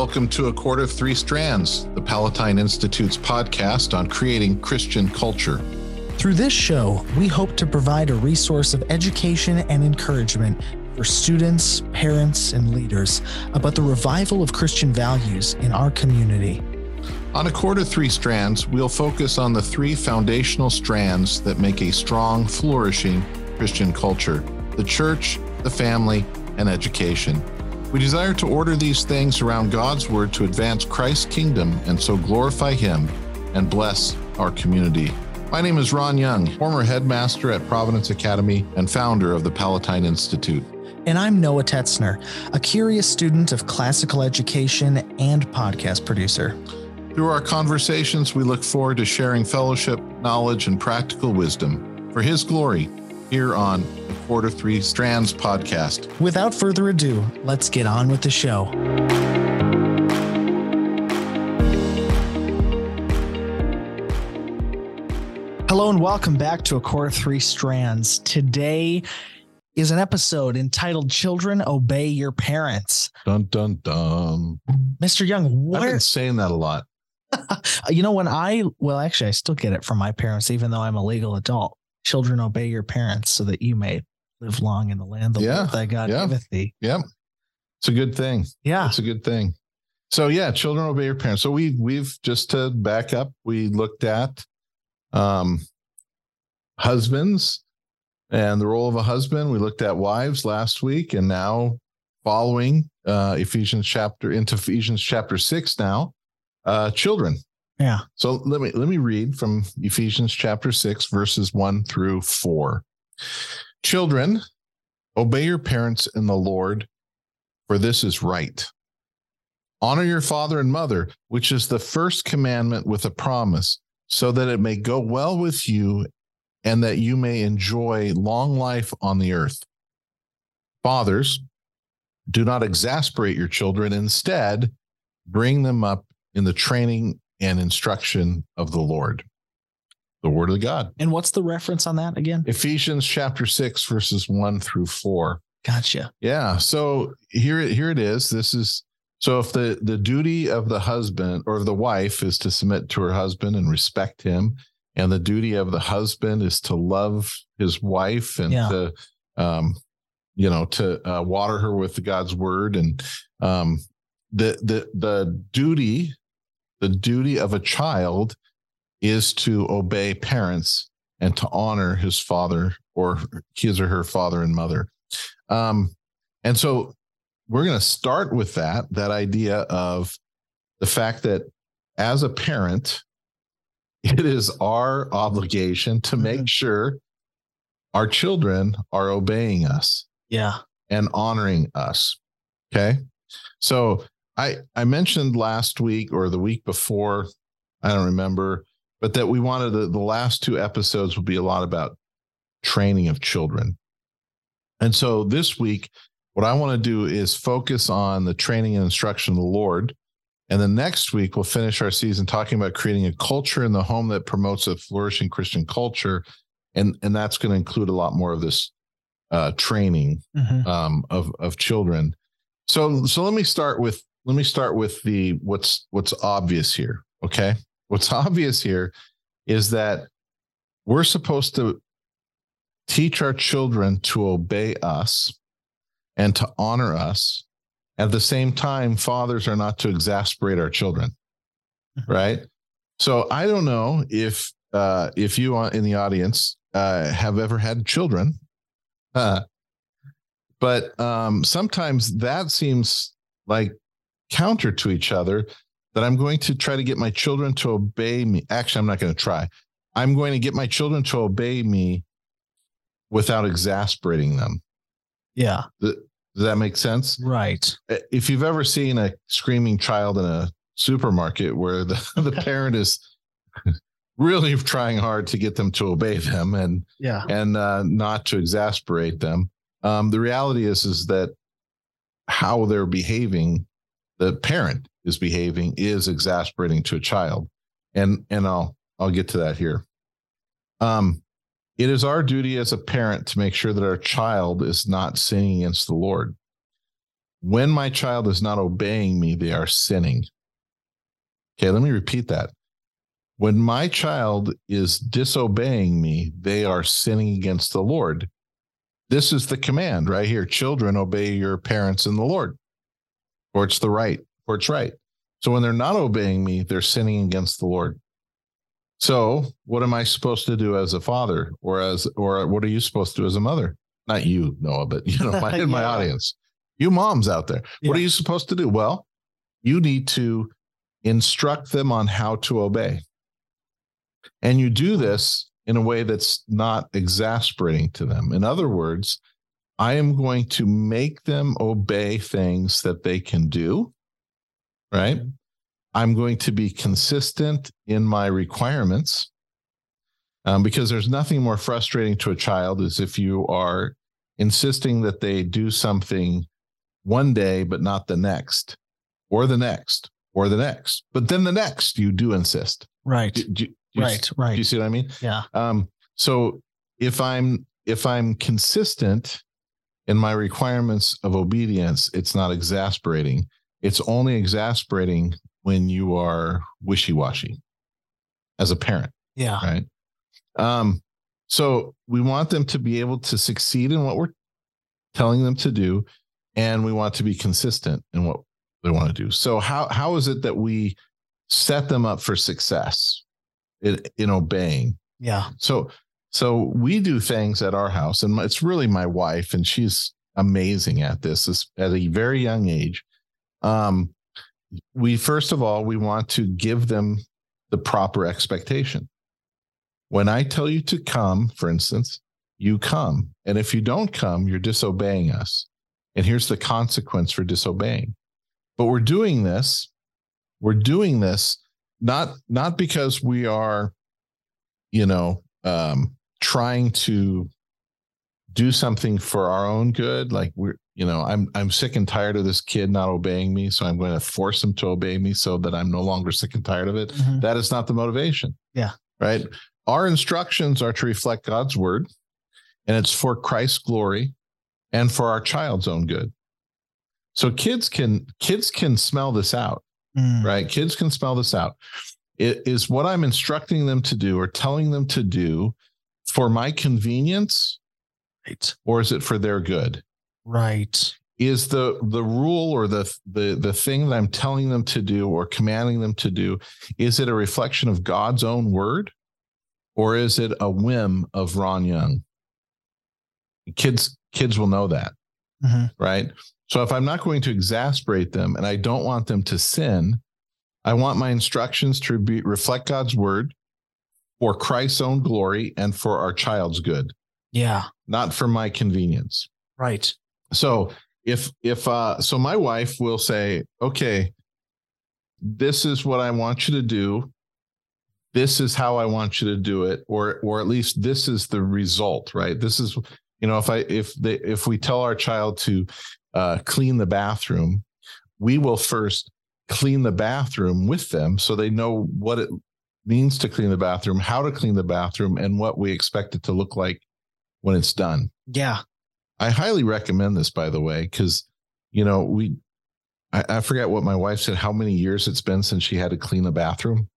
welcome to A Cord of Three Strands, the Palatine Institute's podcast on creating Christian culture. Through this show, we hope to provide a resource of education and encouragement for students, parents, and leaders about the revival of Christian values in our community. On A Cord of Three Strands, we'll focus on the three foundational strands that make a strong, flourishing Christian culture the church, the family, and education. We desire to order these things around God's Word to advance Christ's kingdom and so glorify Him and bless our community. My name is Ron Young, former headmaster at Providence Academy and founder of the Palatine Institute. And I'm Noah Tetzner, a curious student of classical education and podcast producer. Through our conversations, we look forward to sharing fellowship, knowledge, and practical wisdom for His glory here on the Cord of Three Strands podcast. Without further ado, let's get on with the show. Hello and welcome back to A Cord of Three Strands. Today is an episode entitled Children Obey Your Parents. Dun dun dun. Mr. Young, I've been saying that a lot. you know when I well actually I still get it from my parents, even though I'm a legal adult. Children obey your parents so that you may live long in the land the Yeah, Lord thy God yeah. giveth thee. Yep. It's a good thing. Yeah. It's a good thing. So yeah, children obey your parents. So we we've just to back up, we looked at um husbands and the role of a husband. We looked at wives last week and now following uh Ephesians chapter into Ephesians chapter 6 now, uh children. Yeah. So let me let me read from Ephesians chapter 6 verses 1 through 4. Children, obey your parents in the Lord, for this is right. Honor your father and mother, which is the first commandment with a promise, so that it may go well with you and that you may enjoy long life on the earth. Fathers, do not exasperate your children. Instead, bring them up in the training and instruction of the Lord. The word of God. And what's the reference on that again? Ephesians chapter 6, verses 1 through 4. Gotcha. Yeah. So here, here it is. This is so if the the duty of the husband or of the wife is to submit to her husband and respect him, and the duty of the husband is to love his wife and Yeah. to um, you know, to uh, water her with God's word and um the the the duty, the duty of a child is to obey parents and to honor his father or his or her father and mother. Um, and so we're going to start with that, that idea of the fact that as a parent, it is our obligation to make Mhm. sure our children are obeying us Yeah. and honoring us. Okay. So I I mentioned last week or the week before, I don't remember, but that we wanted the, the last two episodes will be a lot about training of children. And so this week, what I want to do is focus on the training and instruction of the Lord. And then next week, we'll finish our season talking about creating a culture in the home that promotes a flourishing Christian culture. And, and that's going to include a lot more of this uh, training Mhm. um, of of children. So so let me start with let me start with the what's what's obvious here. Okay, what's obvious here is that we're supposed to teach our children to obey us and to honor us. At the same time, fathers are not to exasperate our children, Mhm. right? So I don't know if uh, if you are in the audience uh, have ever had children, uh, but um, sometimes that seems like counter to each other. That I'm going to try to get my children to obey me. Actually, I'm not going to try. I'm going to get my children to obey me without exasperating them. Yeah. Does that make sense? Right. If you've ever seen a screaming child in a supermarket where the, the parent is really trying hard to get them to obey them and Yeah. and uh, not to exasperate them. Um, the reality is is that how they're behaving, the parent is behaving, is exasperating to a child, and and I'll I'll get to that here. Um, it is our duty as a parent to make sure that our child is not sinning against the Lord. when my child is not obeying me, they are sinning. Okay, let me repeat that. When my child is disobeying me, they are sinning against the Lord. This is the command right here. Children, obey your parents in the Lord, for it's the right, or it's right. So when they're not obeying me, they're sinning against the Lord. So what am I supposed to do as a father or as or what are you supposed to do as a mother? Not you, Noah, but you know, my, in my audience. You moms out there. Yeah. What are you supposed to do? Well, you need to instruct them on how to obey. And you do this in a way that's not exasperating to them. In other words, I am going to make them obey things that they can do, right? Mm-hmm. I'm going to be consistent in my requirements um, because there's nothing more frustrating to a child is if you are insisting that they do something one day, but not the next, or the next, or the next. But then the next, you do insist. Right. Do, do, do right. You, right. Do you see what I mean? Yeah. Um, so if I'm if I'm consistent in my requirements of obedience, it's not exasperating. It's only exasperating when you are wishy-washy as a parent. Yeah. Right. Um, so we want them to be able to succeed in what we're telling them to do, and we want to be consistent in what they want to do. So how how is it that we set them up for success? in, in obeying. Yeah. So so we do things at our house, and it's really my wife, and she's amazing at this, at a very young age. Um, we first of all we want to give them the proper expectation. When I tell you to come, for instance, you come, and if you don't come, you're disobeying us. And here's the consequence for disobeying. But we're doing this. We're doing this not not because we are you know um trying to do something for our own good like we're you know i'm i'm sick and tired of this kid not obeying me so i'm going to force him to obey me so that i'm no longer sick and tired of it mm-hmm. that is not the motivation yeah right our instructions are to reflect god's word and it's for christ's glory and for our child's own good so kids can kids can smell this out mm. right? Kids can smell this out. It is what I'm instructing them to do or telling them to do for my convenience, right? Or is it for their good? Right. Is the the rule or the the the thing that I'm telling them to do or commanding them to do, is it a reflection of God's own word? Or is it a whim of Ron Young? Kids kids will know that. Mm-hmm. Right. So if I'm not going to exasperate them and I don't want them to sin, I want my instructions to be, reflect God's word for Christ's own glory and for our child's good. Yeah. Not for my convenience. Right. So if if uh so my wife will say, "Okay, this is what I want you to do. This is how I want you to do it or or at least this is the result, right? This is you know if I if they if we tell our child to uh, clean the bathroom, we will first clean the bathroom with them so they know what it means to clean the bathroom, how to clean the bathroom, and what we expect it to look like when it's done. Yeah. I highly recommend this, by the way, because, you know, we, I, I forget what my wife said, how many years it's been since she had to clean the bathroom.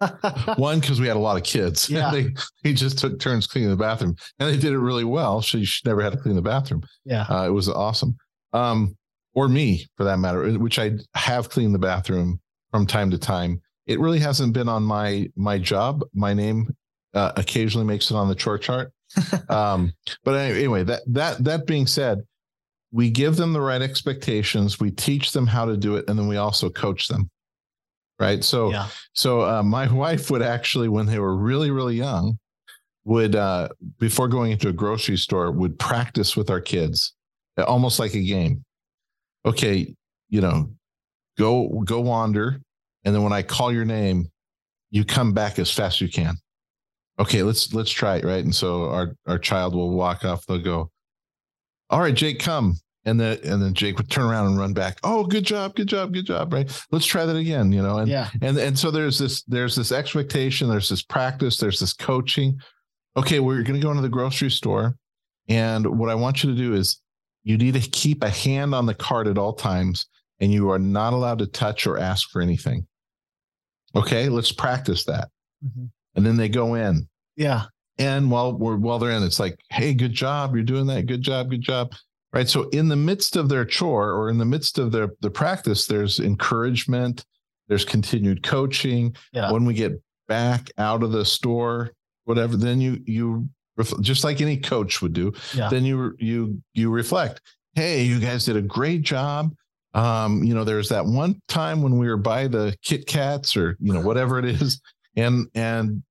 One, because we had a lot of kids. Yeah. they, he just took turns cleaning the bathroom and they did it really well. She, she never had to clean the bathroom. Yeah. Uh, it was awesome um, or me for that matter, which I have cleaned the bathroom from time to time. It really hasn't been on my my job. My name uh, occasionally makes it on the chore chart. um, but anyway, that that that being said, we give them the right expectations. We teach them how to do it, and then we also coach them. Right. So yeah. so uh, my wife would actually, when they were really really young, would uh, before going into a grocery store, would practice with our kids almost like a game. Okay, you know, go go wander, and then when I call your name, you come back as fast as you can. Okay, let's let's try it, right? And so our our child will walk off. They'll go, "All right, Jake, come." And then and then Jake would turn around and run back. Oh, good job, good job, good job. Right. Let's try that again. You know, and yeah. and and so there's this there's this expectation, there's this practice, there's this coaching. Okay, we're gonna go into the grocery store. And what I want you to do is you need to keep a hand on the cart at all times and you are not allowed to touch or ask for anything. Okay, let's practice that. Mm-hmm. And then they go in. Yeah. And while we're while they're in, it's like, hey, good job. You're doing that. Good job. Good job. Right. So in the midst of their chore or in the midst of their the practice, there's encouragement, there's continued coaching. Yeah. When we get back out of the store, whatever, then you you just like any coach would do. Yeah. Then you you you reflect. Hey, you guys did a great job. Um, you know, there's that one time when we were by the Kit Kats or you know whatever it is, and and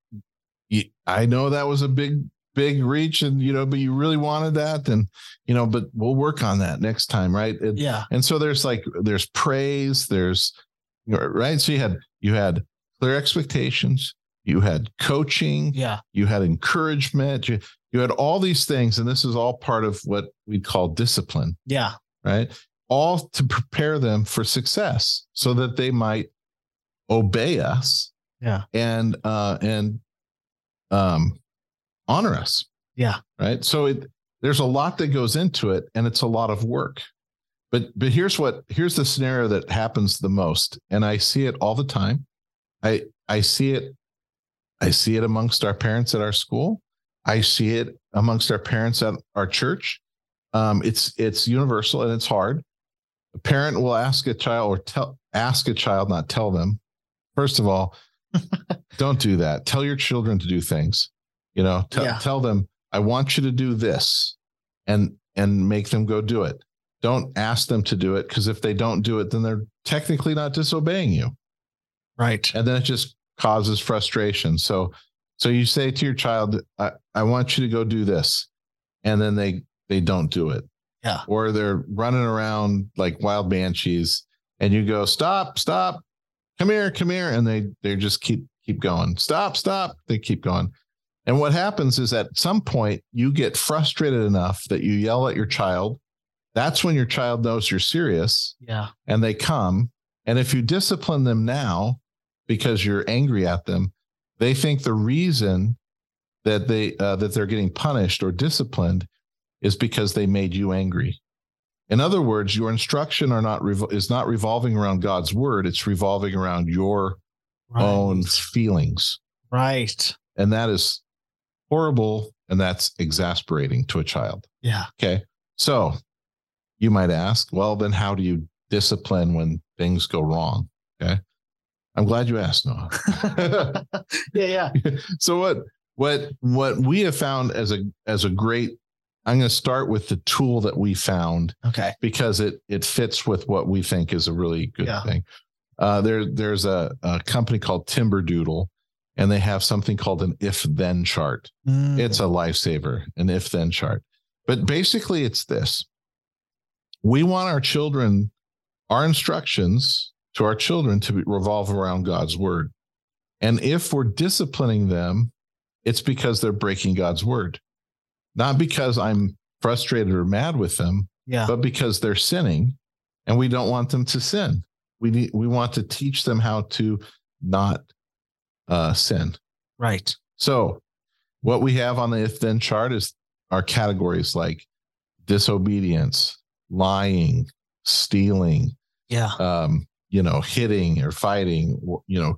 I know that was a big big reach, and you know, but you really wanted that, and you know, but we'll work on that next time, right? And, yeah. And so there's like there's praise, there's right. So you had you had clear expectations, you had coaching, yeah, you had encouragement, you you had all these things, and this is all part of what we call discipline. Yeah. Right all to prepare them for success so that they might obey us yeah. and uh and um honor us. Yeah. Right? So it there's a lot that goes into it and it's a lot of work. But but here's what here's the scenario that happens the most and i see it all the time. I i see it i see it amongst our parents at our school. I see it amongst our parents at our church. Um, it's it's universal and it's hard a parent will ask a child or tell ask a child, not tell them. First of all, don't do that. Tell your children to do things. You know, tell yeah. tell them, I want you to do this and and make them go do it. Don't ask them to do it because if they don't do it, then they're technically not disobeying you. Right. And then it just causes frustration. So so you say to your child, I, I want you to go do this. And then they they don't do it. Yeah. Or they're running around like wild banshees and you go, stop, stop, come here, come here. And they they just keep keep going. Stop, stop. They keep going. And what happens is at some point you get frustrated enough that you yell at your child. That's when your child knows you're serious. Yeah. And they come. And if you discipline them now because you're angry at them, they think the reason that they uh, that they're getting punished or disciplined is because they made you angry. In other words, your instruction are not is not revolving around God's word; it's revolving around your right. own feelings. Right. And that is horrible, and that's exasperating to a child. Yeah. Okay. So you might ask, well, then how do you discipline when things go wrong? Okay. I'm glad you asked, Noah. yeah, yeah. so what what what we have found as a as a great I'm going to start with the tool that we found. Okay. Because it it fits with what we think is a really good yeah. thing. Uh, there there's a, a company called Timberdoodle, and they have something called an if then chart. Mm. It's a lifesaver, an if then chart. But basically, it's this: we want our children, our instructions to our children to revolve around God's word, and if we're disciplining them, it's because they're breaking God's word not because I'm frustrated or mad with them, yeah. but because they're sinning and we don't want them to sin. We need, we want to teach them how to not uh, sin. Right. So what we have on the if then chart is our categories like disobedience, lying, stealing, yeah, um, you know, hitting or fighting, you know,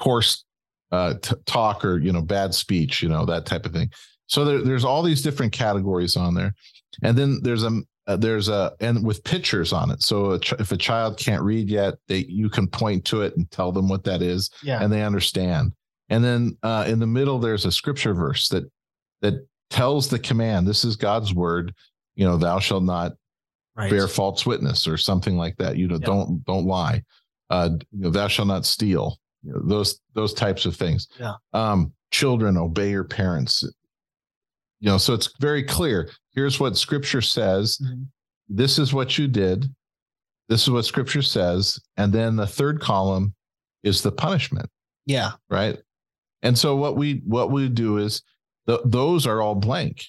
coarse uh, t- talk or you know, bad speech, you know, that type of thing. So there, there's all these different categories on there, and then there's a uh, there's a and with pictures on it. So a ch- if a child can't read yet, they you can point to it and tell them what that is, yeah. and they understand. And then uh, in the middle, there's a scripture verse that that tells the command. This is God's word. You know, thou shalt not right. bear false witness or something like that. You know, yeah. don't don't lie. Uh, you know, thou shalt not steal. You know, those those types of things. Yeah. Um, children obey your parents you know so it's very clear. Here's what scripture says. Mm-hmm. this is what you did. This is what scripture says. And then the third column is the punishment. Yeah. Right? And so what we what we do is th- those are all blank.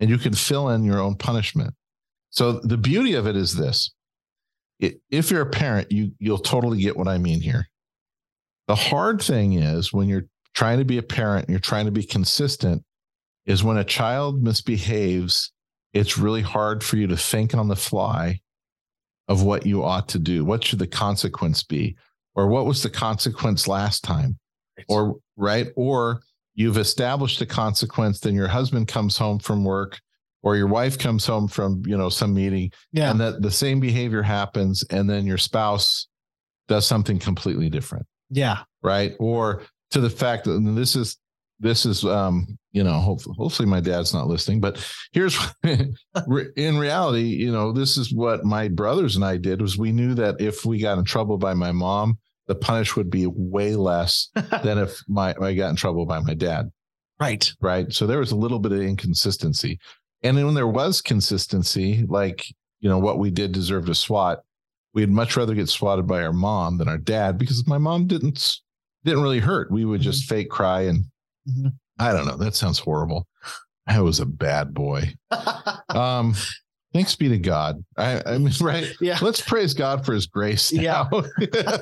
And you can fill in your own punishment. So the beauty of it is this. If you're a parent you you'll totally get what i mean here. The hard thing is when you're trying to be a parent and you're trying to be consistent is when a child misbehaves it's really hard for you to think on the fly of what you ought to do. What should the consequence be? Or what was the consequence last time? Or, right? Or you've established a consequence, then your husband comes home from work or your wife comes home from, you know, some meeting Yeah. and that the same behavior happens and then your spouse does something completely different Yeah. right or to the fact that this is this is um you know hopefully, hopefully my dad's not listening but here's in reality you know this is what my brothers and i did was we knew that if we got in trouble by my mom the punish would be way less than if my i got in trouble by my dad. Right. right? So there was a little bit of inconsistency. And then when there was consistency like you know what we did deserve a swat we'd much rather get swatted by our mom than our dad because my mom didn't didn't really hurt. We would just fake cry and Mhm. I don't know. That sounds horrible. I was a bad boy. Um thanks be to god. I i mean right? Yeah. let's praise god for his grace Yeah.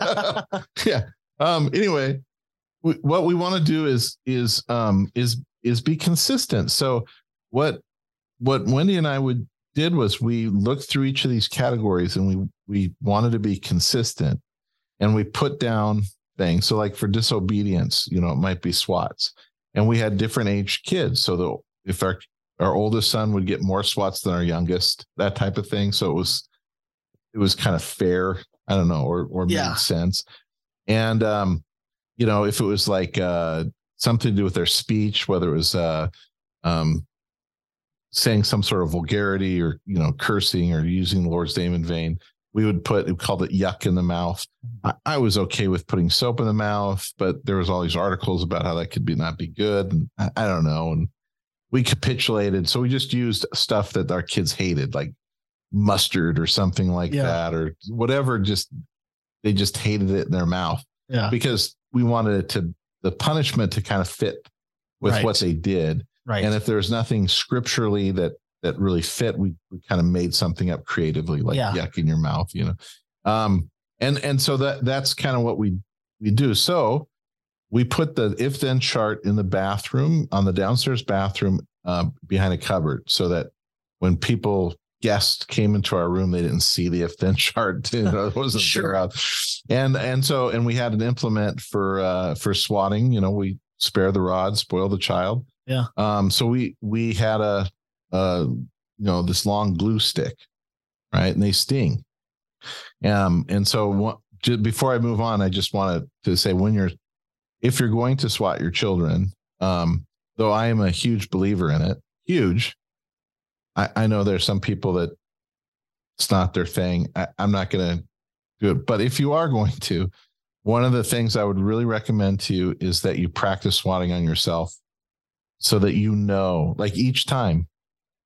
yeah. Um anyway we, what we want to do is is um is is be consistent. So what what wendy and i would did was we looked through each of these categories and we we wanted to be consistent and we put down things. So like for disobedience you know it might be swats and we had different age kids. So the if our our oldest son would get more swats than our youngest that type of thing. So it was it was kind of fair. I don't know or or Yeah. made sense. And um you know if it was like uh something to do with their speech whether it was uh um saying some sort of vulgarity or you know cursing or using the lord's name in vain we would put we called it yuck in the mouth I, I was okay with putting soap in the mouth but there was all these articles about how that could be not be good and i, I don't know and we capitulated so we just used stuff that our kids hated like mustard or something like Yeah. that or whatever just they just hated it in their mouth Yeah. because we wanted it to the punishment to kind of fit with Right. what they did Right. and if there's nothing scripturally that that really fit, we, we kind of made something up creatively, like Yeah. yuck in your mouth, you know. Um, and and so that that's kind of what we we do. So we put the if then chart in the bathroom on the downstairs bathroom uh, behind a cupboard, so that when people guests came into our room, they didn't see the if then chart. You know, it wasn't Sure. out. And and so and we had an implement for uh, for swatting. You know, we spare the rod, spoil the child. Yeah. Um. So we we had a uh you know this long glue stick, right? And they sting. Um. And so what, ju- before I move on, I just wanted to say when you're if you're going to swat your children, um, though I am a huge believer in it, huge. I, I know there's some people that it's not their thing. I, I'm not going to do it. But if you are going to, one of the things I would really recommend to you is that you practice swatting on yourself so that you know, like each time,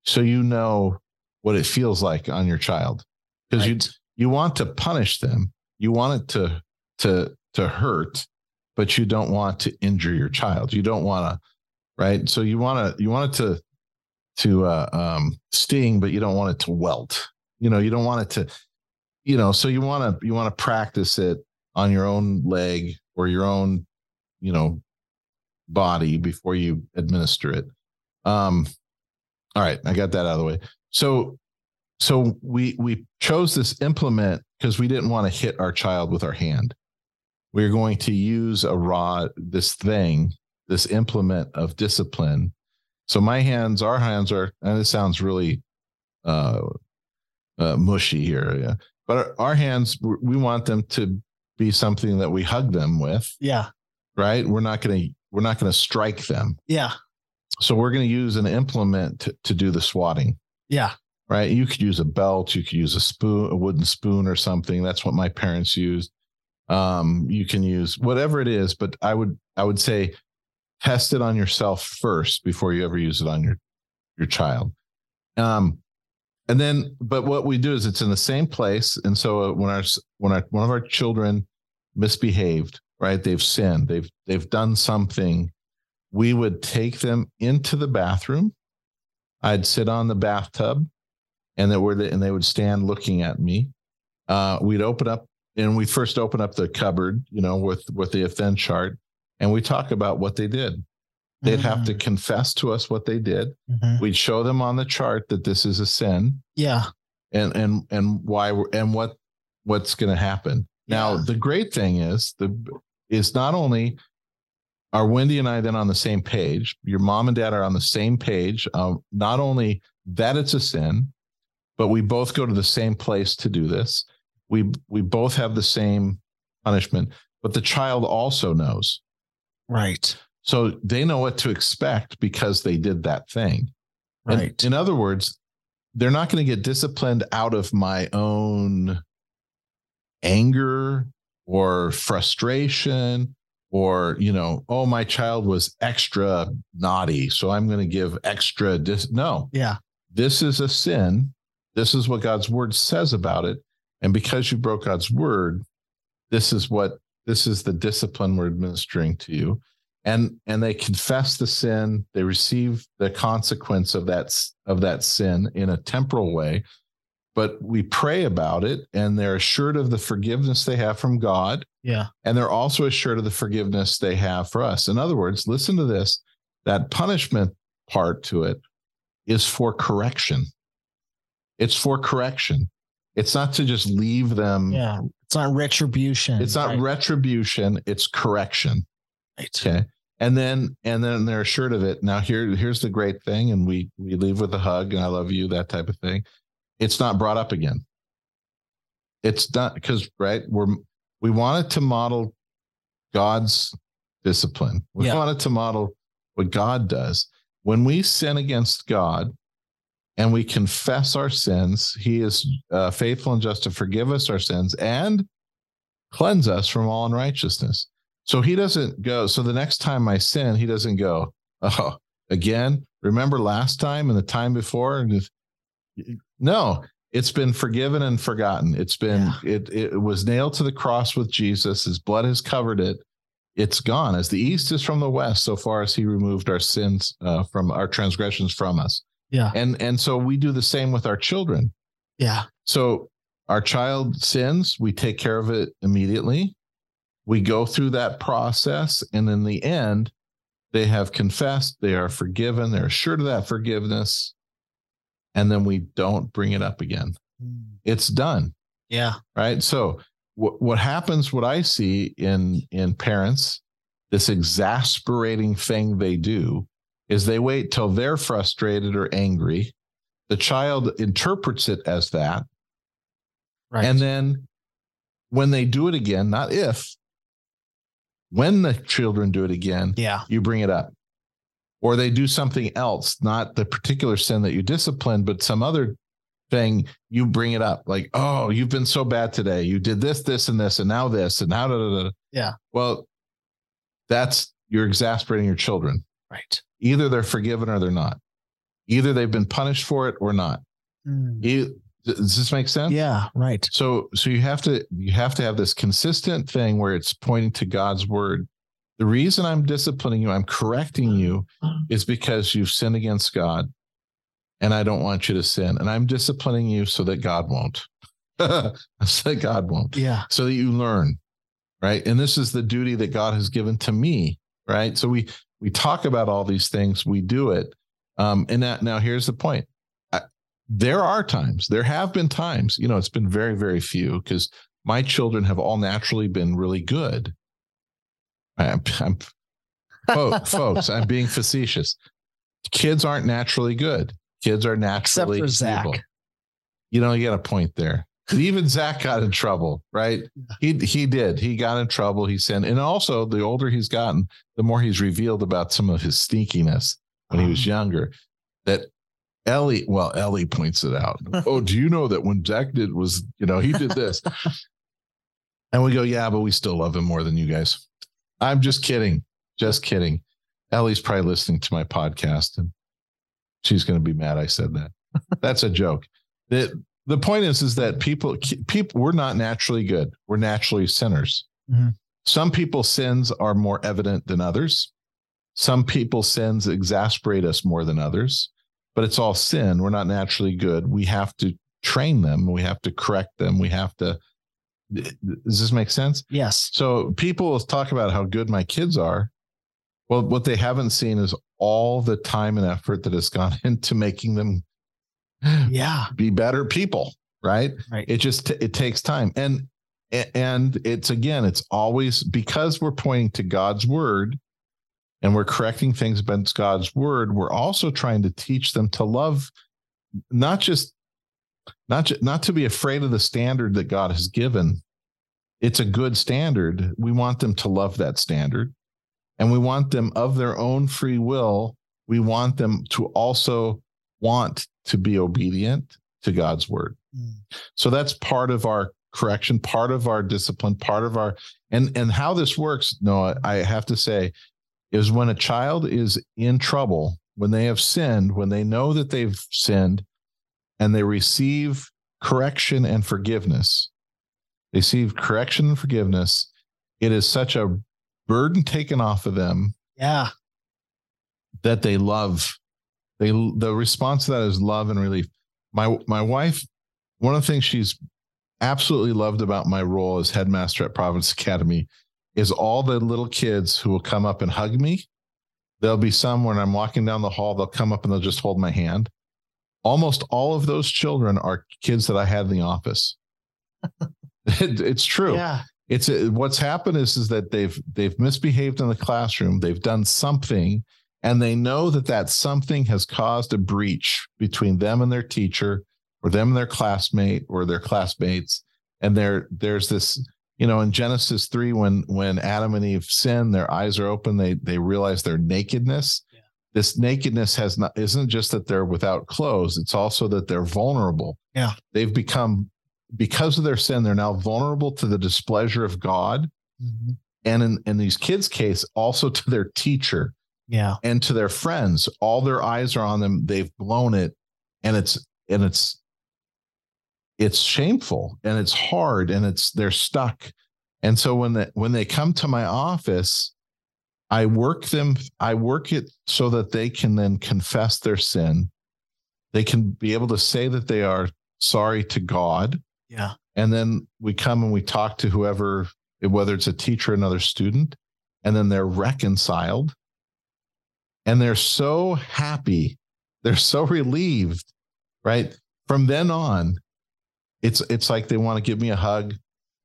so you know what it feels like on your child. Because Right. you you want to punish them. You want it to to to hurt, but you don't want to injure your child. You don't want to, right? So you want to you want it to to uh, um, sting, but you don't want it to welt. You know, you don't want it to, you know. So you want to you want to practice it on your own leg or your own, you know, body before you administer it. Um, all right, I got that out of the way. So, so we we chose this implement because we didn't want to hit our child with our hand. We are going to use a rod, this thing, this implement of discipline. So my hands, our hands are, and it sounds really uh, uh, mushy here, yeah. But our, our hands, we we want them to be something that we hug them with, yeah. right? We're not going to we're not going to strike them. Yeah. So we're going to use an implement to, to do the swatting, Yeah. right? You could use a belt, you could use a spoon, a wooden spoon or something. That's what my parents used. Um, you can use whatever it is, but I would I would say test it on yourself first before you ever use it on your your child. Um, and then, but what we do is it's in the same place. And so uh, when our when our one of our children misbehaved, right? They've sinned. They've they've done something. We would take them into the bathroom. I'd sit on the bathtub, and they were and they would stand looking at me. Uh, we'd open up and we first open up the cupboard, you know, with with the if then chart, and we talk about what they did. They'd have to Mm. confess to us what they did. Mhm. We'd show them on the chart that this is a sin Yeah. and and and why we're- and what what's going to happen. Now, the great thing is the is not only are Wendy and I then on the same page. Your mom and dad are on the same page. Um, not only that it's a sin, but we both go to the same place to do this. We we both have the same punishment, but the child also knows. Right. So they know what to expect because they did that thing. And Right. in other words, they're not going to get disciplined out of my own anger or frustration or, you know, oh, my child was extra naughty. So I'm going to give extra. Dis-. No, yeah. this is a sin. This is what God's word says about it. And because you broke God's word, this is what this is the discipline we're administering to you. And and they confess the sin, they receive the consequence of that of that sin in a temporal way. But we pray about it and they're assured of the forgiveness they have from God Yeah. and they're also assured of the forgiveness they have for us. In other words, listen to this that punishment part to it is for correction. It's for correction. It's not to just leave them. Yeah. It's not retribution. It's not right. retribution, it's correction. right. Okay. And then and then they're assured of it. Now here here's the great thing and we we leave with a hug and I love you that type of thing. It's not brought up again. It's not because right we're we wanted to model God's discipline. We Yeah. wanted to model what God does. When we sin against God and we confess our sins, He is uh, faithful and just to forgive us our sins and cleanse us from all unrighteousness. So He doesn't go. So the next time I sin, He doesn't go, oh, again, remember last time and the time before? And if- no, it's been forgiven and forgotten. It's been, it, it was nailed to the cross with Jesus. His blood has covered it. It's gone as the east is from the west, so far as he removed our sins uh, from our transgressions from us. Yeah. And and so we do the same with our children. Yeah. So our child sins, we take care of it immediately. We go through that process, and in the end, they have confessed, they are forgiven, they're assured of that forgiveness, and then we don't bring it up again. Hmm. It's done Yeah. right so what what happens what i see in in parents this exasperating thing they do is they wait till they're frustrated or angry the child interprets it as that Right. and then when they do it again not if when the children do it again yeah. you bring it up or they do something else not the particular sin that you disciplined but some other thing you bring it up like oh you've been so bad today you did this this and this and now this and now da, da, da. Yeah. well that's you're exasperating your children Right. either they're forgiven or they're not either they've been punished for it or not hmm. You- does this make sense Yeah. Right. so so you have to you have to have this consistent thing where it's pointing to God's word. The reason I'm disciplining you, I'm correcting you is because you've sinned against God and I don't want you to sin. And I'm disciplining you so that God won't. so that God won't. Yeah. So that you learn. Right. And this is the duty that God has given to me. Right. So we we talk about all these things, we do it. Um, and that, now here's the point there are times, there have been times, you know, it's been very, very few because my children have all naturally been really good. I'm, I'm folks, folks, I'm being facetious. Kids aren't naturally good. Kids are naturally Except for Zach. evil. You know, you got a point there. But even Zach got in trouble, right? He he did. He got in trouble. He sinned, and also the older he's gotten, the more he's revealed about some of his sneakiness when he was uh-huh. younger. That Ellie, well, Ellie points it out. oh, do you know that when Zach did was, you know, he did this, and we go, yeah, but we still love him more than you guys. I'm just kidding, just kidding. Ellie's probably listening to my podcast, and she's going to be mad I said that. That's a joke. The the point is, is that people people we're not naturally good. We're naturally sinners. Mhm. Some people's sins are more evident than others. Some people's sins exasperate us more than others, but it's all sin. We're not naturally good. We have to train them. We have to correct them. We have to. Does this make sense? Yes. So people talk about how good my kids are. Well, what they haven't seen is all the time and effort that has gone into making them yeah be better people, right? Right. It just it takes time. And and it's again, it's always because we're pointing to God's word and we're correcting things against God's word, we're also trying to teach them to love not just not just, not to be afraid of the standard that God has given. It's a good standard. We want them to love that standard. And we want them of their own free will, we want them to also want to be obedient to God's word. Mm. So that's part of our correction, part of our discipline, part of our and and how this works, Noah, I have to say, is when a child is in trouble, when they have sinned, when they know that they've sinned, and they receive correction and forgiveness. They receive correction and forgiveness. It is such a burden taken off of them. Yeah. That they love. They the response to that is love and relief. My my wife, one of the things she's absolutely loved about my role as headmaster at Providence Academy is all the little kids who will come up and hug me. There'll be some when I'm walking down the hall, they'll come up and they'll just hold my hand almost all of those children are kids that I had in the office. it, it's true. Yeah. It's uh, what's happened is is that they've they've misbehaved in the classroom. They've done something, and they know that that something has caused a breach between them and their teacher, or them and their classmate, or their classmates. And there there's this you know in genesis 3 when when adam and eve sin their eyes are open they they realize their nakedness this nakedness has not isn't just that they're without clothes it's also that they're vulnerable. Yeah. They've become because of their sin they're now vulnerable to the displeasure of god mm-hmm. and in, in these kids case also to their teacher yeah. and to their friends. All their eyes are on them they've blown it and it's and it's it's shameful and it's hard and it's they're stuck. And so when they when they come to my office I work them, I work it so that they can then confess their sin. They can be able to say that they are sorry to God. Yeah. And then we come and we talk to whoever, whether it's a teacher or another student, and then they're reconciled. And they're so happy. They're so relieved, right? From then on, it's it's like they want to give me a hug,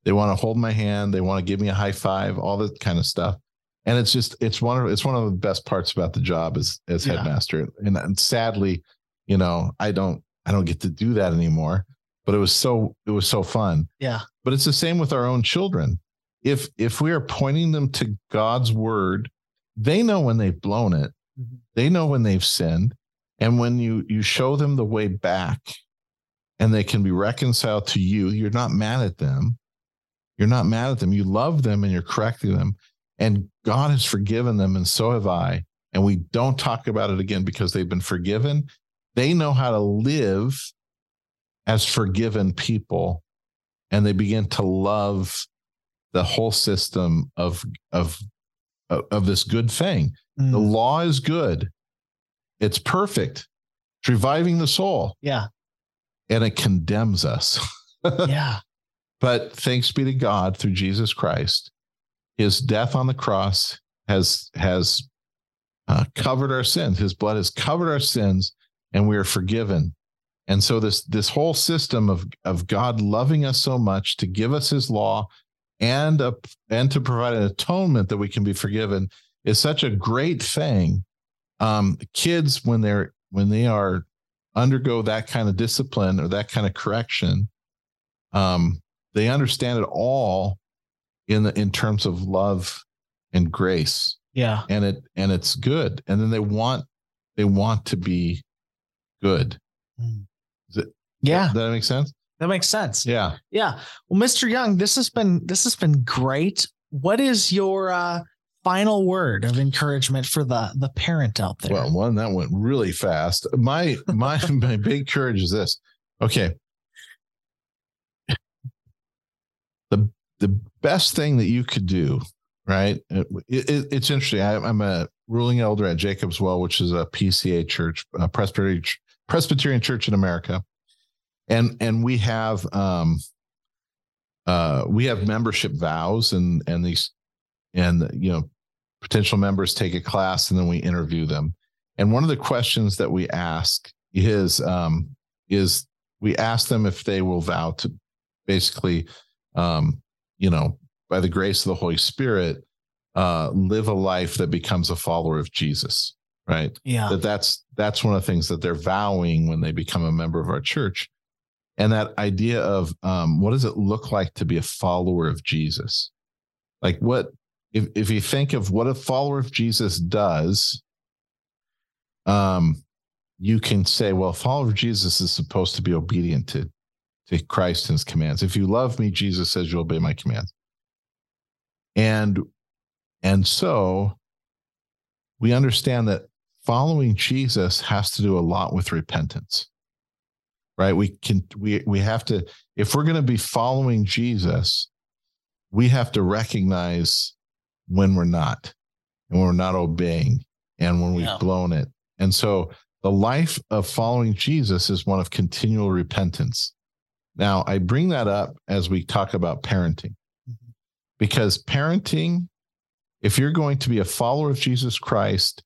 they want to hold my hand, they want to give me a high five, all that kind of stuff and it's just it's one of it's one of the best parts about the job as as yeah. headmaster. And, and sadly you know i don't i don't get to do that anymore but it was so it was so fun. Yeah. But it's the same with our own children. If if we are pointing them to god's word they know when they've blown it. Mm-hmm. they know when they've sinned. And when you you show them the way back and they can be reconciled to you you're not mad at them. You're not mad at them. You love them and you're correcting them and God has forgiven them, and so have I. And we don't talk about it again because they've been forgiven. They know how to live as forgiven people, and they begin to love the whole system of of of this good thing. Mm. The law is good. It's perfect. It's reviving the soul. Yeah. And it condemns us. yeah. But thanks be to God through Jesus Christ his death on the cross has has uh, covered our sins. His blood has covered our sins, and we are forgiven. And so this this whole system of of God loving us so much to give us His law and a, and to provide an atonement that we can be forgiven is such a great thing. Um, kids when they're when they are undergo that kind of discipline or that kind of correction, um, they understand it all in the in terms of love and grace. Yeah. And it and it's good. And then they want they want to be good. Mm. It, yeah. Does that make sense? That makes sense. Yeah. Yeah. Well, Mr. Young, this has been this has been great. What is your uh final word of encouragement for the the parent out there? Well, one that went really fast. My my my big courage is this. Okay. The best thing that you could do, right? It, it, it's interesting. I, am a ruling elder at Jacob's Well, which is a PCA church, a Presbyterian, Presbyterian church in America, and and we have um, uh, we have membership vows and and these and you know potential members take a class and then we interview them. And one of the questions that we ask is um, is we ask them if they will vow to basically, um, you know, by the grace of the Holy Spirit, uh, live a life that becomes a follower of Jesus. Right. Yeah. That that's that's one of the things that they're vowing when they become a member of our church. And that idea of um, what does it look like to be a follower of Jesus? Like what if if you think of what a follower of Jesus does, um, you can say, well, a follower of Jesus is supposed to be obedient to, to Christ and his commands. If you love me, Jesus says you'll obey my commands. And and so we understand that following Jesus has to do a lot with repentance. Right? We can we we have to if we're going to be following Jesus, we have to recognize when we're not and when we're not obeying and when we've yeah. blown it. And so the life of following Jesus is one of continual repentance. Now, I bring that up as we talk about parenting mm-hmm. because parenting, if you're going to be a follower of Jesus Christ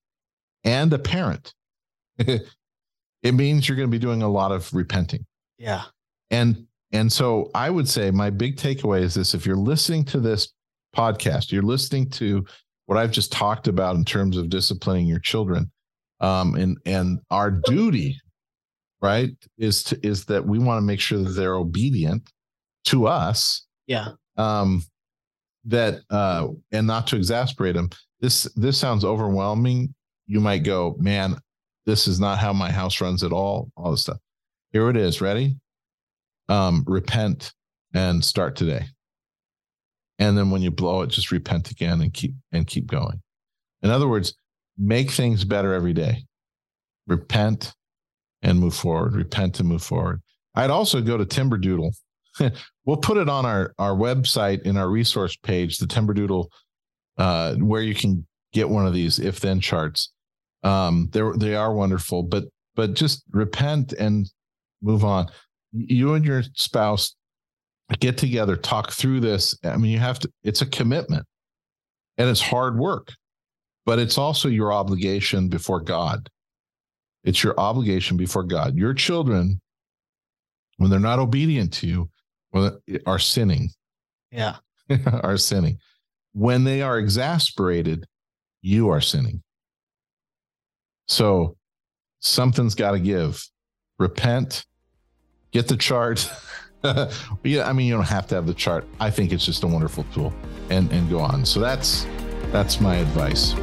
and a parent, it means you're going to be doing a lot of repenting. Yeah. And and so I would say my big takeaway is this if you're listening to this podcast, you're listening to what I've just talked about in terms of disciplining your children. Um, and and our duty, right, is to is that we want to make sure that they're obedient to us. Yeah. Um, that uh, and not to exasperate them. This this sounds overwhelming. You might go, man, this is not how my house runs at all. All this stuff. Here it is. Ready? Um, repent and start today and then when you blow it just repent again and keep and keep going in other words make things better every day repent and move forward repent and move forward i'd also go to timberdoodle we'll put it on our our website in our resource page the timberdoodle uh, where you can get one of these if then charts um they they are wonderful but but just repent and move on you and your spouse get together, talk through this. I mean, you have to, it's a commitment and it's hard work, but it's also your obligation before God. It's your obligation before God. Your children, when they're not obedient to you, are sinning. Yeah. are sinning. When they are exasperated, you are sinning. So something's got to give. Repent, get the chart. yeah, I mean, you don't have to have the chart. I think it's just a wonderful tool, and and go on. So that's that's my advice.